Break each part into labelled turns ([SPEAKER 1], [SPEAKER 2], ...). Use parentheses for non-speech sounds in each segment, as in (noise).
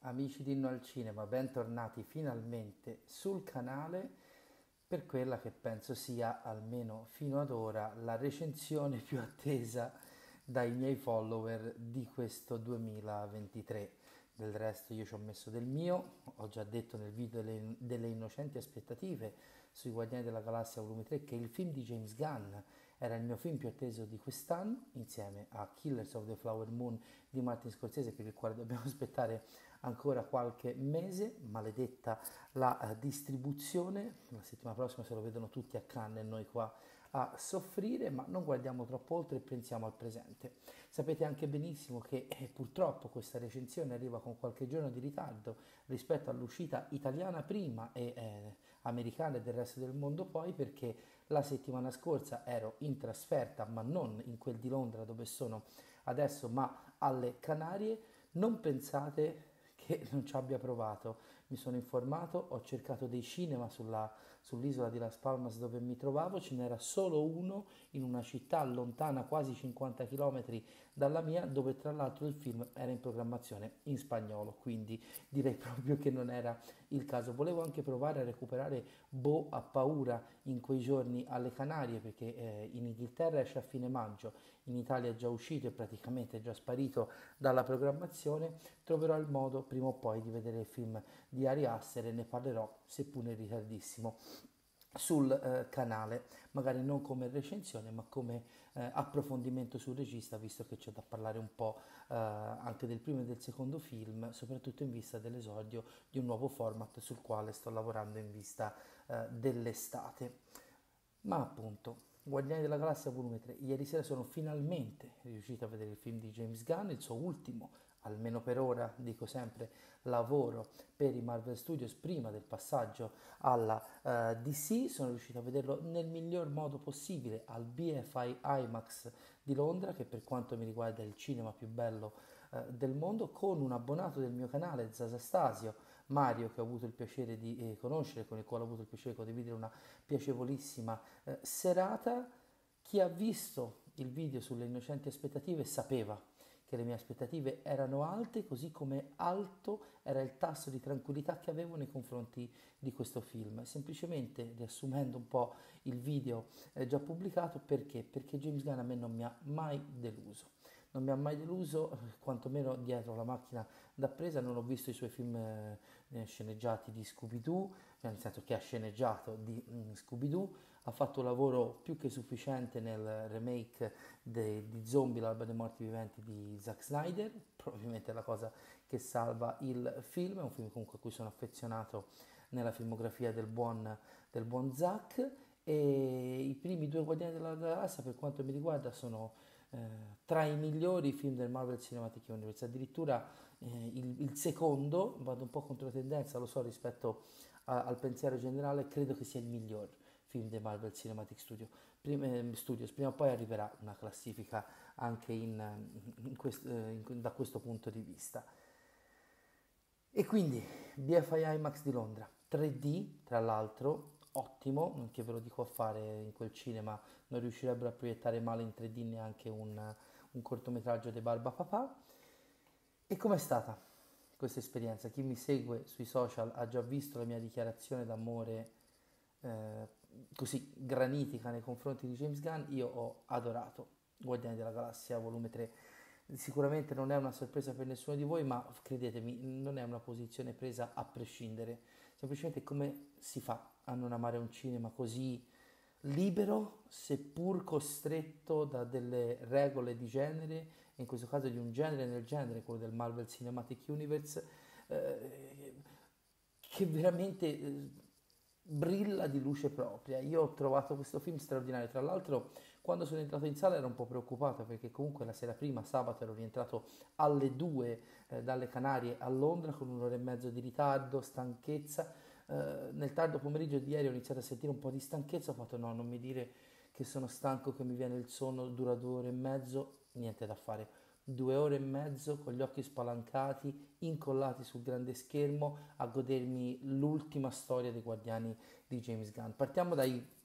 [SPEAKER 1] Amici di Inno al Cinema, bentornati finalmente sul canale per quella che penso sia, almeno fino ad ora, la recensione più attesa dai miei follower di questo 2023. Del resto io ci ho messo del mio, ho già detto nel video delle, delle innocenti aspettative sui Guardiani della Galassia volume 3 che il film di James Gunn. Era il mio film più atteso di quest'anno, insieme a Killers of the Flower Moon di Martin Scorsese, per il quale dobbiamo aspettare ancora qualche mese, maledetta la uh, distribuzione, la settimana prossima se lo vedono tutti a Cannes e noi qua a soffrire, ma non guardiamo troppo oltre e pensiamo al presente. Sapete anche benissimo che eh, purtroppo questa recensione arriva con qualche giorno di ritardo rispetto all'uscita italiana prima e eh, americana e del resto del mondo poi, perché la settimana scorsa ero in trasferta, ma non in quel di Londra dove sono adesso, ma alle Canarie. Non pensate che (laughs) non ci abbia provato. Mi sono informato, ho cercato dei cinema sulla, sull'isola di Las Palmas dove mi trovavo, ce n'era solo uno in una città lontana quasi 50 km dalla mia, dove tra l'altro il film era in programmazione in spagnolo, quindi direi (laughs) proprio che non era il caso. Volevo anche provare a recuperare Bo a paura in quei giorni alle Canarie, perché eh, in Inghilterra esce a fine maggio, in Italia è già uscito e praticamente è già sparito dalla programmazione. Troverò il modo prima o poi di vedere il film di Ari Aster e ne parlerò, seppur in ritardissimo sul eh, canale, magari non come recensione ma come eh, approfondimento sul regista, visto che c'è da parlare un po' eh, anche del primo e del secondo film, soprattutto in vista dell'esordio di un nuovo format sul quale sto lavorando in vista eh, dell'estate. Ma appunto, Guardiani della Galassia volume 3, ieri sera sono finalmente riuscito a vedere il film di James Gunn, il suo ultimo almeno per ora, dico sempre, lavoro per i Marvel Studios prima del passaggio alla uh, DC, sono riuscito a vederlo nel miglior modo possibile al BFI IMAX di Londra, che per quanto mi riguarda è il cinema più bello uh, del mondo, con un abbonato del mio canale, Zasastasio, Mario, che ho avuto il piacere di eh, conoscere, con il quale ho avuto il piacere di condividere una piacevolissima eh, serata. Chi ha visto il video sulle innocenti aspettative sapeva che le mie aspettative erano alte, così come alto era il tasso di tranquillità che avevo nei confronti di questo film. Semplicemente riassumendo un po' il video eh, già pubblicato, perché? Perché James Gunn a me non mi ha mai deluso. Non mi ha mai deluso, eh, quantomeno dietro la macchina da presa, non ho visto i suoi film eh, sceneggiati di Scooby-Doo, nel senso che ha sceneggiato di mm, Scooby-Doo, ha fatto un lavoro più che sufficiente nel remake de, di Zombie, l'alba dei morti viventi di Zack Snyder, probabilmente è la cosa che salva il film, è un film comunque a cui sono affezionato nella filmografia del buon, del buon Zack. E i primi due Guardiani della Galassia per quanto mi riguarda sono eh, tra i migliori film del Marvel Cinematic Universe, addirittura eh, il, il, secondo, vado un po' contro tendenza, lo so rispetto a, al pensiero generale, credo che sia il miglior film dei Marvel Cinematic Studio. Prima, eh, Studios. Prima o poi arriverà una classifica anche in, in quest, eh, in, da questo punto di vista. E quindi BFI IMAX di Londra, 3D tra l'altro, ottimo, che ve lo dico a fare in quel cinema, non riuscirebbero a proiettare male in 3D neanche un, un cortometraggio di Barba Papà. E com'è stata questa esperienza? Chi mi segue sui social ha già visto la mia dichiarazione d'amore eh, così granitica nei confronti di James Gunn, io ho adorato Guardiani della Galassia volume 3. Sicuramente non è una sorpresa per nessuno di voi, ma credetemi, non è una posizione presa a prescindere. Semplicemente come si fa a non amare un cinema così libero, seppur costretto da delle regole di genere, in questo caso di un genere nel genere, quello del Marvel Cinematic Universe, eh, che veramente eh, brilla di luce propria. Io ho trovato questo film straordinario, tra l'altro quando sono entrato in sala ero un po' preoccupato perché comunque la sera prima, sabato, ero rientrato alle 2 eh, dalle Canarie a Londra con un'ora e mezzo di ritardo, stanchezza. Eh, nel tardo pomeriggio di ieri ho iniziato a sentire un po' di stanchezza, ho fatto no, non mi dire che sono stanco, che mi viene il sonno, dura due ore e mezzo, niente da fare due ore e mezzo con gli occhi spalancati, incollati sul grande schermo a godermi l'ultima storia dei Guardiani di James Gunn. Partiamo dai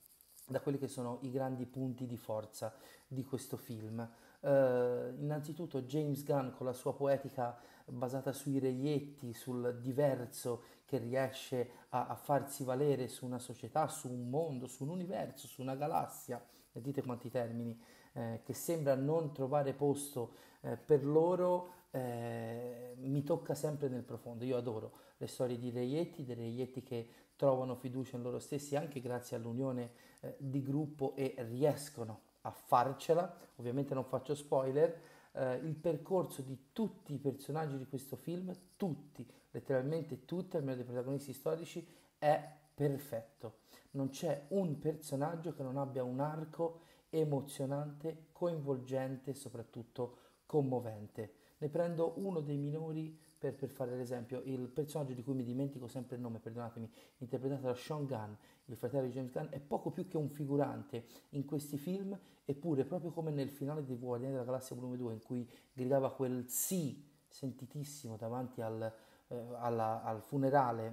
[SPEAKER 1] da quelli che sono i grandi punti di forza di questo film. Uh, innanzitutto James Gunn con la sua poetica basata sui reietti, sul diverso che riesce a, a, farsi valere su una società, su un mondo, su un universo, su una galassia, dite quanti termini, eh, che sembra non trovare posto eh, per loro, eh, mi tocca sempre nel profondo. Io adoro le storie di reietti, dei reietti che trovano fiducia in loro stessi anche grazie all'unione eh, di gruppo e riescono a farcela. Ovviamente non faccio spoiler. Eh, il percorso di tutti i personaggi di questo film, tutti, letteralmente tutti, almeno dei protagonisti storici, è perfetto. Non c'è un personaggio che non abbia un arco emozionante, coinvolgente e soprattutto commovente. Ne prendo uno dei minori per, per, fare l'esempio, il personaggio di cui mi dimentico sempre il nome, perdonatemi, interpretato da Sean Gunn, il fratello di James Gunn, è poco più che un figurante in questi film, eppure proprio come nel finale di Guardiani della Galassia Volume 2, in cui gridava quel sì sentitissimo davanti al, eh, alla, al funerale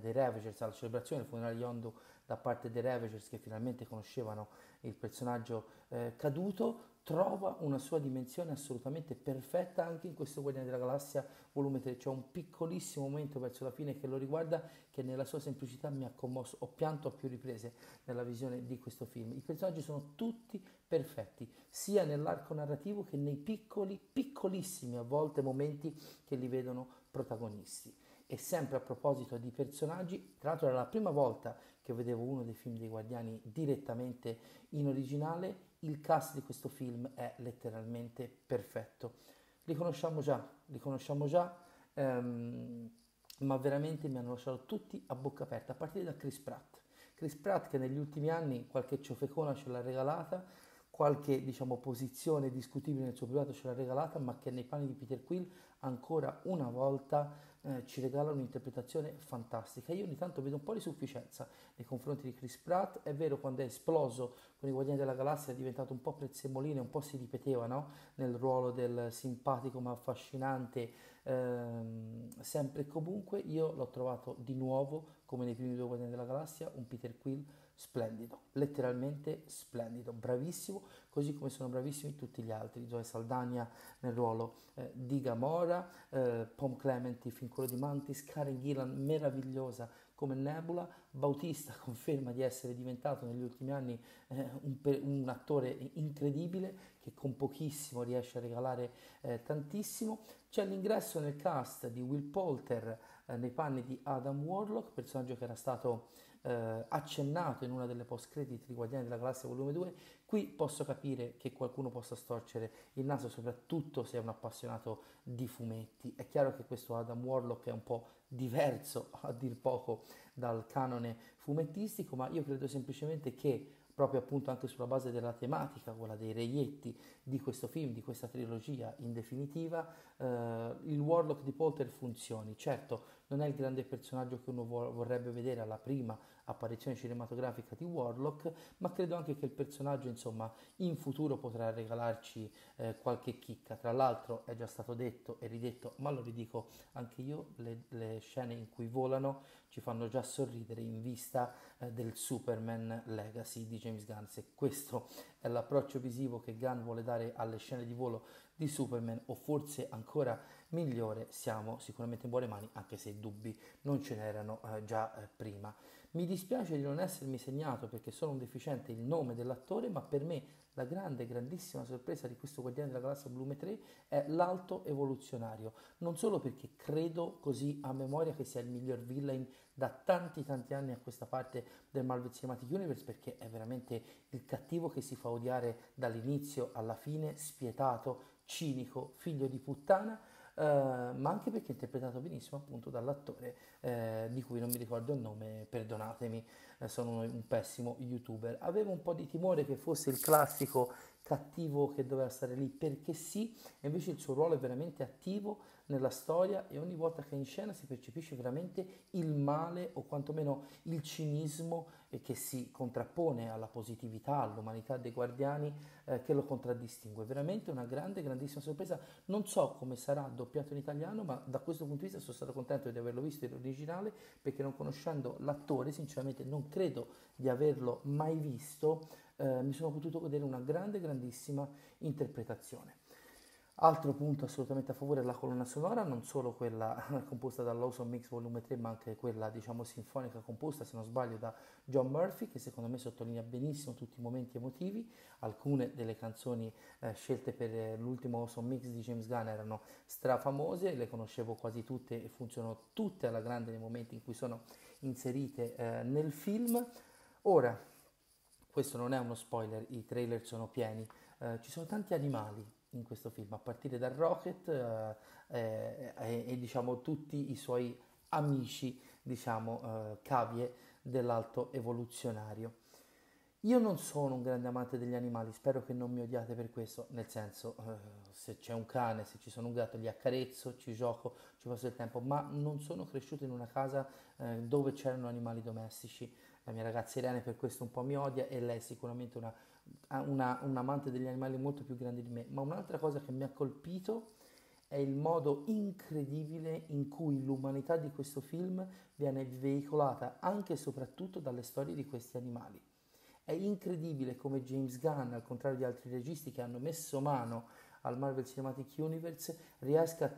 [SPEAKER 1] dei Ravagers, alla celebrazione del funerale di Yondu da parte dei Ravagers che finalmente conoscevano il personaggio eh, caduto, trova una sua dimensione assolutamente perfetta anche in questo Guardiani della Galassia volume 3. C'è un piccolissimo momento verso la fine che lo riguarda che nella sua semplicità mi ha commosso. Ho pianto a più riprese nella visione di questo film. I personaggi sono tutti perfetti, sia nell'arco narrativo che nei piccoli, piccolissimi a volte momenti che li vedono protagonisti. E sempre a proposito di personaggi, tra l'altro era la prima volta che vedevo uno dei film dei Guardiani direttamente in originale, il cast di questo film è letteralmente perfetto. Li conosciamo già, li conosciamo già, ehm, ma veramente mi hanno lasciato tutti a bocca aperta, a partire da Chris Pratt. Chris Pratt che negli ultimi anni qualche ciofecona ce l'ha regalata, qualche diciamo, posizione discutibile nel suo privato ce l'ha regalata, ma che nei panni di Peter Quill ancora una volta eh, ci regala un'interpretazione fantastica. Io ogni tanto vedo un po' di sufficienza nei confronti di Chris Pratt, è vero quando è esploso con i Guardiani della Galassia è diventato un po' prezzemolino, un po' si ripeteva no? nel ruolo del simpatico ma affascinante, ehm, sempre e comunque io l'ho trovato di nuovo, come nei primi due Guardiani della Galassia, un Peter Quill splendido, letteralmente splendido, bravissimo, così come sono bravissimi tutti gli altri, Zoe Saldania nel ruolo eh, di Gamora, eh, Pom Clementi, fin quello di Mantis, Karen Gillan meravigliosa come Nebula, Bautista (laughs) conferma di essere diventato negli ultimi anni eh, un, un, attore incredibile che con pochissimo riesce a regalare eh, tantissimo, c'è l'ingresso nel cast di Will Polter eh, nei panni di Adam Warlock, personaggio che era stato eh, accennato in una delle post credit di Guardiani della Galassia volume 2, qui posso capire che qualcuno possa storcere il naso, soprattutto se è un appassionato di fumetti. È chiaro che questo Adam Warlock è un po' diverso (laughs) a dir poco dal canone fumettistico, ma io credo semplicemente che proprio appunto anche sulla base della tematica, quella dei reietti di questo film, di questa trilogia in definitiva, eh, il Warlock di Polter funzioni. Certo, non è il grande personaggio che uno vorrebbe vedere alla prima apparizione cinematografica di Warlock, ma credo anche che il personaggio, insomma, in futuro potrà regalarci eh, qualche chicca. Tra l'altro è già stato detto e ridetto, ma lo ridico anche io, le, le scene in cui volano ci fanno già sorridere in vista eh, del Superman Legacy di James Gunn. Se questo è l'approccio visivo che Gunn vuole dare alle scene di volo di Superman, o forse ancora migliore, siamo sicuramente in buone mani, anche se dubbi non ce n'erano eh, già eh, prima. Mi dispiace di non essermi segnato perché sono un deficiente il nome dell'attore, ma per me la grande, grandissima sorpresa di questo Guardiani della Galassia Volume 3 è l'alto evoluzionario. Non solo perché credo così a memoria che sia il miglior villain da tanti tanti anni a questa parte del Marvel Cinematic Universe, perché è veramente il cattivo che si fa odiare dall'inizio alla fine, spietato, cinico, figlio di puttana, eh, ma anche perché è interpretato benissimo appunto dall'attore eh, di cui non mi ricordo il nome, perdonatemi, eh, sono un pessimo youtuber. Avevo un po' di timore che fosse il classico cattivo che doveva stare lì perché sì, invece il suo ruolo è veramente attivo nella storia e ogni volta che è in scena si percepisce veramente il male o quantomeno il cinismo e che si contrappone alla positività, all'umanità dei guardiani eh, che lo contraddistingue. Veramente una grande, grandissima sorpresa. Non so come sarà doppiato in italiano, ma da questo punto di vista sono stato contento di averlo visto in originale perché non conoscendo l'attore, sinceramente non credo di averlo mai visto, eh, mi sono potuto godere una grande, grandissima interpretazione. Altro punto assolutamente a favore della colonna sonora, non solo quella (laughs) composta dall'Awesome Mix Volume 3, ma anche quella diciamo sinfonica composta, se non sbaglio, da John Murphy, che secondo me sottolinea benissimo tutti i momenti emotivi. Alcune delle canzoni eh, scelte per eh, l'ultimo Awesome Mix di James Gunn erano strafamose, le conoscevo quasi tutte e funzionano tutte alla grande nei momenti in cui sono inserite eh, nel film. Ora, questo non è uno spoiler, i trailer sono pieni, eh, ci sono tanti animali in questo film, a partire da Rocket eh, eh, e, e, diciamo tutti i suoi amici, diciamo, eh, cavie dell'alto evoluzionario. Io non sono un grande amante degli animali, spero che non mi odiate per questo, nel senso eh, se c'è un cane, se ci sono un gatto, li accarezzo, ci gioco, ci passo il tempo, ma non sono cresciuto in una casa eh, dove c'erano animali domestici. La mia ragazza Irene per questo un po' mi odia e lei è sicuramente una una, un amante degli animali molto più grande di me, ma un'altra cosa che mi ha colpito è il modo incredibile in cui l'umanità di questo film viene veicolata anche e soprattutto dalle storie di questi animali. È incredibile come James Gunn, al contrario di altri registi che hanno messo mano al Marvel Cinematic Universe, riesca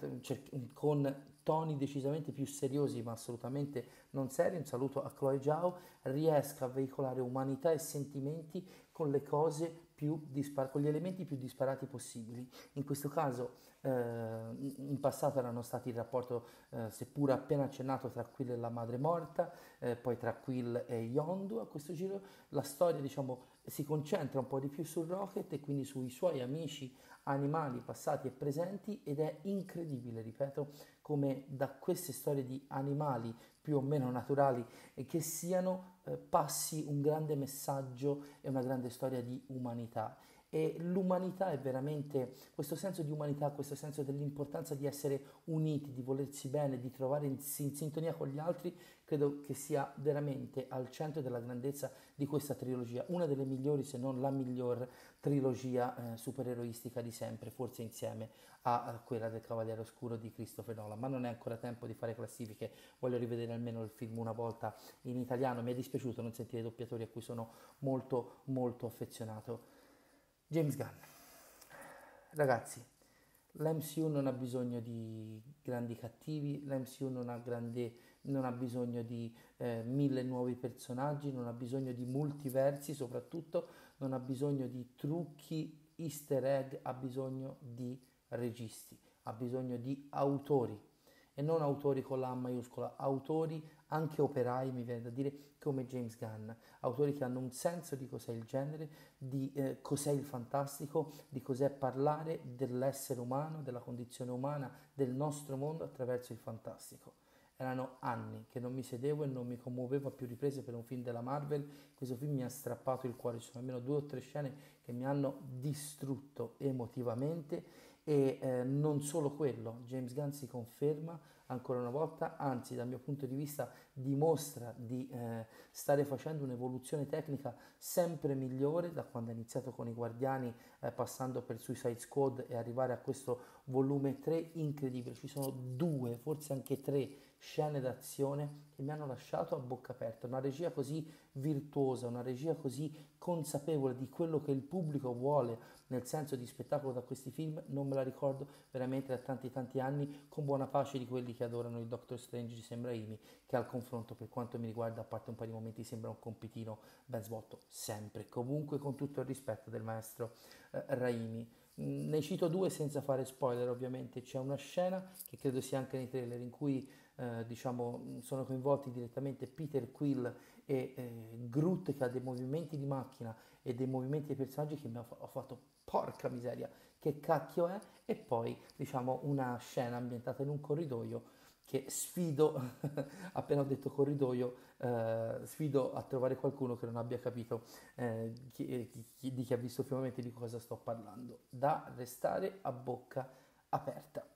[SPEAKER 1] con toni decisamente più seriosi ma assolutamente non seri, un saluto a Chloe Zhao, riesca a veicolare umanità e sentimenti con le cose più dispar- con gli elementi più disparati possibili. In questo caso eh, in passato erano stati il rapporto, eh, seppur appena accennato, tra Quill e la madre morta, eh, poi tra Quill e Yondu. A questo giro la storia diciamo, si concentra un po' di più su Rocket e quindi sui suoi amici animali passati e presenti ed è incredibile, ripeto, come da queste storie di animali più o meno naturali che siano eh, passi un grande messaggio e una grande storia di umanità. E l'umanità è veramente questo senso di umanità, questo senso dell'importanza di essere uniti, di volersi bene, di trovare in, in sintonia con gli altri, credo che sia veramente al centro della grandezza di questa trilogia, una delle migliori se non la miglior trilogia eh, supereroistica di sempre, forse insieme a, a, quella del Cavaliere Oscuro di Christopher Nolan, ma non è ancora tempo di fare classifiche, voglio rivedere almeno il film una volta in italiano, mi è dispiaciuto non sentire doppiatori a cui sono molto molto affezionato. James Gunn. Ragazzi, l'MCU non ha bisogno di grandi cattivi, l'MCU non ha, grande, non ha bisogno di eh, mille nuovi personaggi, non ha bisogno di multiversi soprattutto, non ha bisogno di trucchi, easter egg, ha bisogno di registi, ha bisogno di autori e non autori con la A maiuscola, autori anche operai, mi viene da dire, come James Gunn, autori che hanno un senso di cos'è il genere, di eh, cos'è il fantastico, di cos'è parlare dell'essere umano, della condizione umana, del nostro mondo attraverso il fantastico. Erano anni che non mi sedevo e non mi commuovevo a più riprese per un film della Marvel. Questo film mi ha strappato il cuore, ci sono almeno due o tre scene che mi hanno distrutto emotivamente e eh, non solo quello, James Gunn si conferma ancora una volta, anzi dal mio punto di vista dimostra di eh, stare facendo un'evoluzione tecnica sempre migliore da quando ha iniziato con i Guardiani eh, passando per Suicide Squad e arrivare a questo volume 3 incredibile. Ci sono due, forse anche tre scene d'azione che mi hanno lasciato a bocca aperta, una regia così virtuosa, una regia così consapevole di quello che il pubblico vuole nel senso di spettacolo da questi film, non me la ricordo veramente da tanti tanti anni, con buona pace di quelli che adorano il Doctor Strange di Sam Raimi, che al confronto per quanto mi riguarda, a parte un paio di momenti, sembra un compitino ben svolto, sempre, comunque con tutto il rispetto del maestro eh, Raimi. Mm, ne cito due senza fare spoiler ovviamente, c'è una scena che credo sia anche nei trailer in cui eh, diciamo, sono coinvolti direttamente Peter Quill e eh, Groot che ha dei movimenti di macchina e dei movimenti dei personaggi che mi ha, ho fatto porca miseria che cacchio è e poi diciamo una scena ambientata in un corridoio che sfido, (laughs) appena ho detto corridoio, eh, sfido a trovare qualcuno che non abbia capito eh, chi, chi, di chi ha visto filmamente di cosa sto parlando. Da restare a bocca aperta.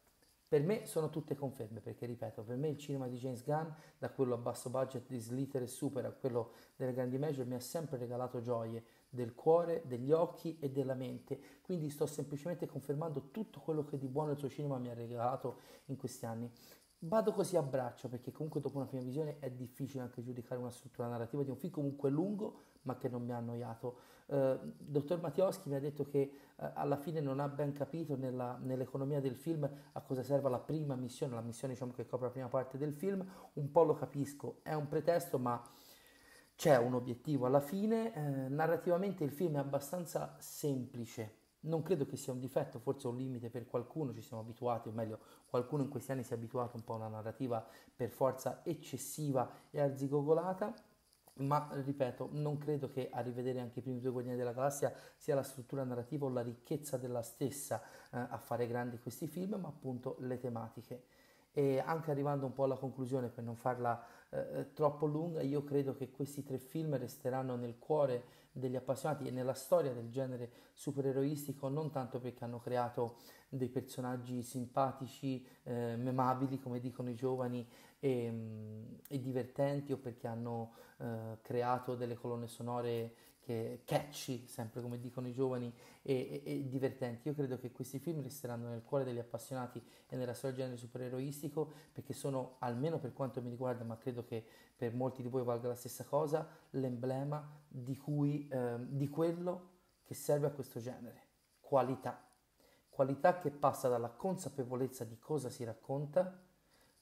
[SPEAKER 1] Per me sono tutte conferme, perché ripeto, per me il cinema di James Gunn, da quello a basso budget di Slither e Super a quello delle grandi major, mi ha sempre regalato gioie del cuore, degli occhi e della mente. Quindi sto semplicemente confermando tutto quello che di buono il suo cinema mi ha regalato in questi anni. Vado così a braccio perché comunque dopo una prima visione è difficile anche giudicare una struttura narrativa di un film comunque lungo ma che non mi ha annoiato. Uh, dottor Mattioschi mi ha detto che uh, alla fine non ha ben capito nella, nell'economia del film a cosa serva la prima missione, la missione diciamo, che copre la prima parte del film, un po' lo capisco, è un pretesto ma c'è un obiettivo alla fine, uh, narrativamente il film è abbastanza semplice, non credo che sia un difetto, forse un limite per qualcuno, ci siamo abituati, o meglio, qualcuno in questi anni si è abituato un po' a una narrativa per forza eccessiva e arzigogolata, ma ripeto, non credo che a rivedere anche i primi due Guardiani della Galassia sia la struttura narrativa o la ricchezza della stessa eh, a fare grandi questi film, ma appunto le tematiche. E anche arrivando un po' alla conclusione, per non farla eh, eh troppo lunga, io credo che questi tre film resteranno nel cuore degli appassionati e nella storia del genere supereroistico non tanto perché hanno creato dei personaggi simpatici, eh, memabili come dicono i giovani e, mm, e divertenti o perché hanno eh, creato delle colonne sonore che catchy, sempre come dicono i giovani, e, e, e, divertenti. Io credo che questi film resteranno nel cuore degli appassionati e nella storia del genere supereroistico perché sono, almeno per quanto mi riguarda, ma credo che per molti di voi valga la stessa cosa, l'emblema di, cui, eh, di quello che serve a questo genere. Qualità. Qualità che passa dalla consapevolezza di cosa si racconta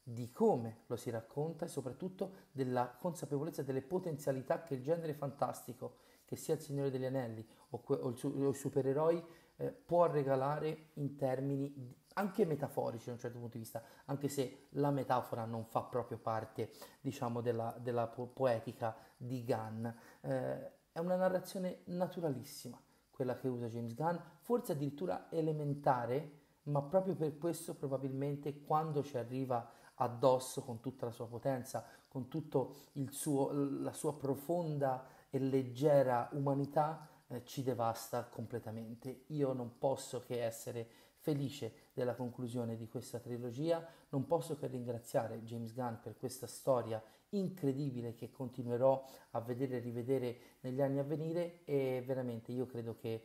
[SPEAKER 1] di come lo si racconta e soprattutto della consapevolezza delle potenzialità che il genere fantastico che sia il Signore degli Anelli o, que- o, il, o i supereroi eh, può regalare in termini anche metaforici da un certo punto di vista, anche se la metafora non fa proprio parte, diciamo, della, della po- poetica di Gunn. Eh, è una narrazione naturalissima, quella che usa James Gunn, forse addirittura elementare, ma proprio per questo probabilmente quando ci arriva addosso con tutta la sua potenza, con tutta la sua profonda e leggera umanità eh, ci devasta completamente. Io non posso che essere felice della conclusione di questa trilogia, non posso che ringraziare James Gunn per questa storia incredibile che continuerò a vedere e rivedere negli anni a venire e veramente io credo che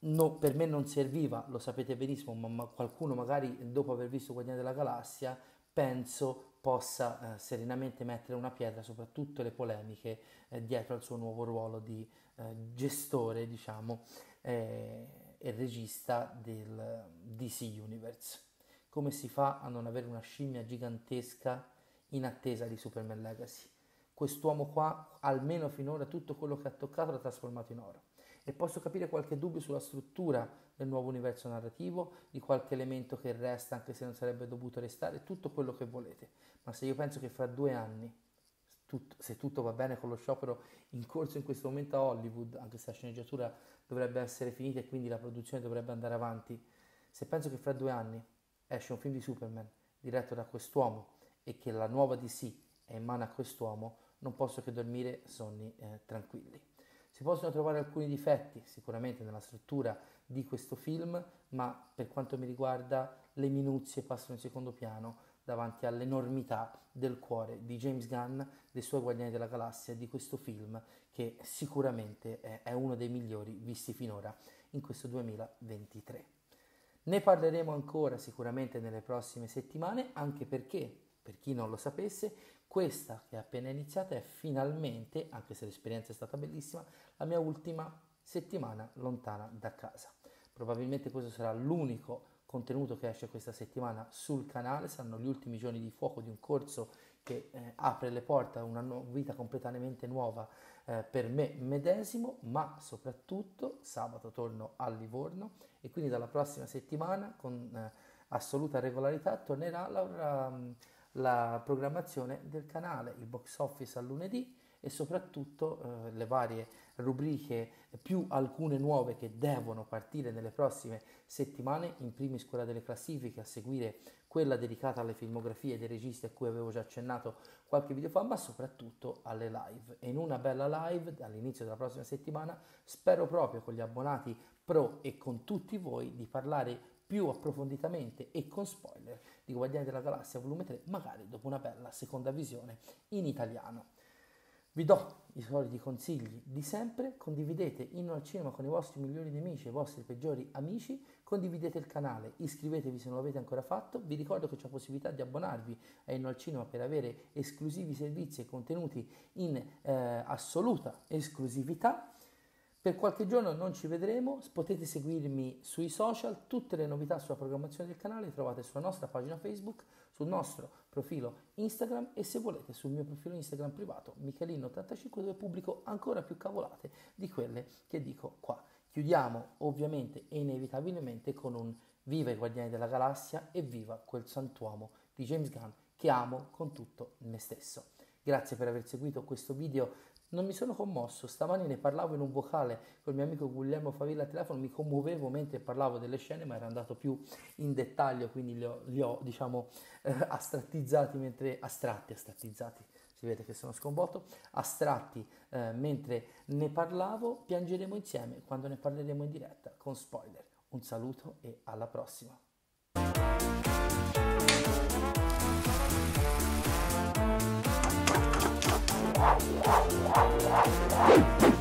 [SPEAKER 1] no, per me non serviva, lo sapete benissimo, ma, ma qualcuno magari dopo aver visto Guardiani della Galassia penso possa eh, serenamente mettere una pietra soprattutto le polemiche eh, dietro al suo nuovo ruolo di eh, gestore, diciamo, eh, e regista del DC Universe. Come si fa a non avere una scimmia gigantesca in attesa di Superman Legacy? Quest'uomo qua, almeno finora, tutto quello che ha toccato l'ha trasformato in oro e posso capire qualche dubbio sulla struttura del nuovo universo narrativo, di qualche elemento che resta anche se non sarebbe dovuto restare, tutto quello che volete. Ma se io penso che fra due anni, tutto, se tutto va bene con lo sciopero in corso in questo momento a Hollywood, anche se la sceneggiatura dovrebbe essere finita e quindi la produzione dovrebbe andare avanti, se penso che fra due anni esce un film di Superman diretto da quest'uomo e che la nuova DC è in mano a quest'uomo, non posso che dormire sonni eh, tranquilli. Si possono trovare alcuni difetti sicuramente nella struttura di questo film, ma per quanto mi riguarda le minuzie passano in secondo piano davanti all'enormità del cuore di James Gunn, dei suoi Guardiani della Galassia di questo film che sicuramente è uno dei migliori visti finora in questo 2023. Ne parleremo ancora sicuramente nelle prossime settimane, anche perché, per chi non lo sapesse, questa che è appena iniziata è finalmente, anche se l'esperienza è stata bellissima, la mia ultima settimana lontana da casa. Probabilmente questo sarà l'unico contenuto che esce questa settimana sul canale, saranno gli ultimi giorni di fuoco di un corso che eh, apre le porte a una nu- vita completamente nuova eh, per me medesimo, ma soprattutto sabato torno a Livorno e quindi dalla prossima settimana con eh, assoluta regolarità tornerà la, la, la programmazione del canale, il box office al lunedì e soprattutto eh, le varie rubriche più alcune nuove che devono partire nelle prossime settimane, in primis quella delle classifiche, a seguire quella dedicata alle filmografie dei registi a cui avevo già accennato qualche video fa, ma soprattutto alle live. E in una bella live all'inizio della prossima settimana spero proprio con gli abbonati pro e con tutti voi di parlare più approfonditamente e con spoiler di Guardiani della Galassia volume 3, magari dopo una bella seconda visione in italiano. Vi do i soliti consigli di sempre, condividete Inno al Cinema con i vostri migliori nemici e i vostri peggiori amici, condividete il canale, iscrivetevi se non l'avete ancora fatto, vi ricordo che c'è la possibilità di abbonarvi a Inno al Cinema per avere esclusivi servizi e contenuti in eh, assoluta esclusività. Per qualche giorno non ci vedremo, potete seguirmi sui social, tutte le novità sulla programmazione del canale le trovate sulla nostra pagina Facebook, sul nostro profilo Instagram e se volete sul mio profilo Instagram privato Michelino85 dove pubblico ancora più cavolate di quelle che dico qua. Chiudiamo ovviamente e inevitabilmente con un viva i Guardiani della Galassia e viva quel santuomo di James Gunn che amo con tutto me stesso. Grazie per aver seguito questo video non mi sono commosso, stamani ne parlavo in un vocale con il mio amico Guglielmo Favilla al telefono, mi commuovevo mentre parlavo delle scene, ma ero andato più in dettaglio, quindi li ho, li ho diciamo, eh, astrattizzati mentre astratti, astrattizzati, si vede che sono sconvolto, astratti eh, mentre ne parlavo, piangeremo insieme quando ne parleremo in diretta con spoiler. Un saluto e alla prossima. Thank you.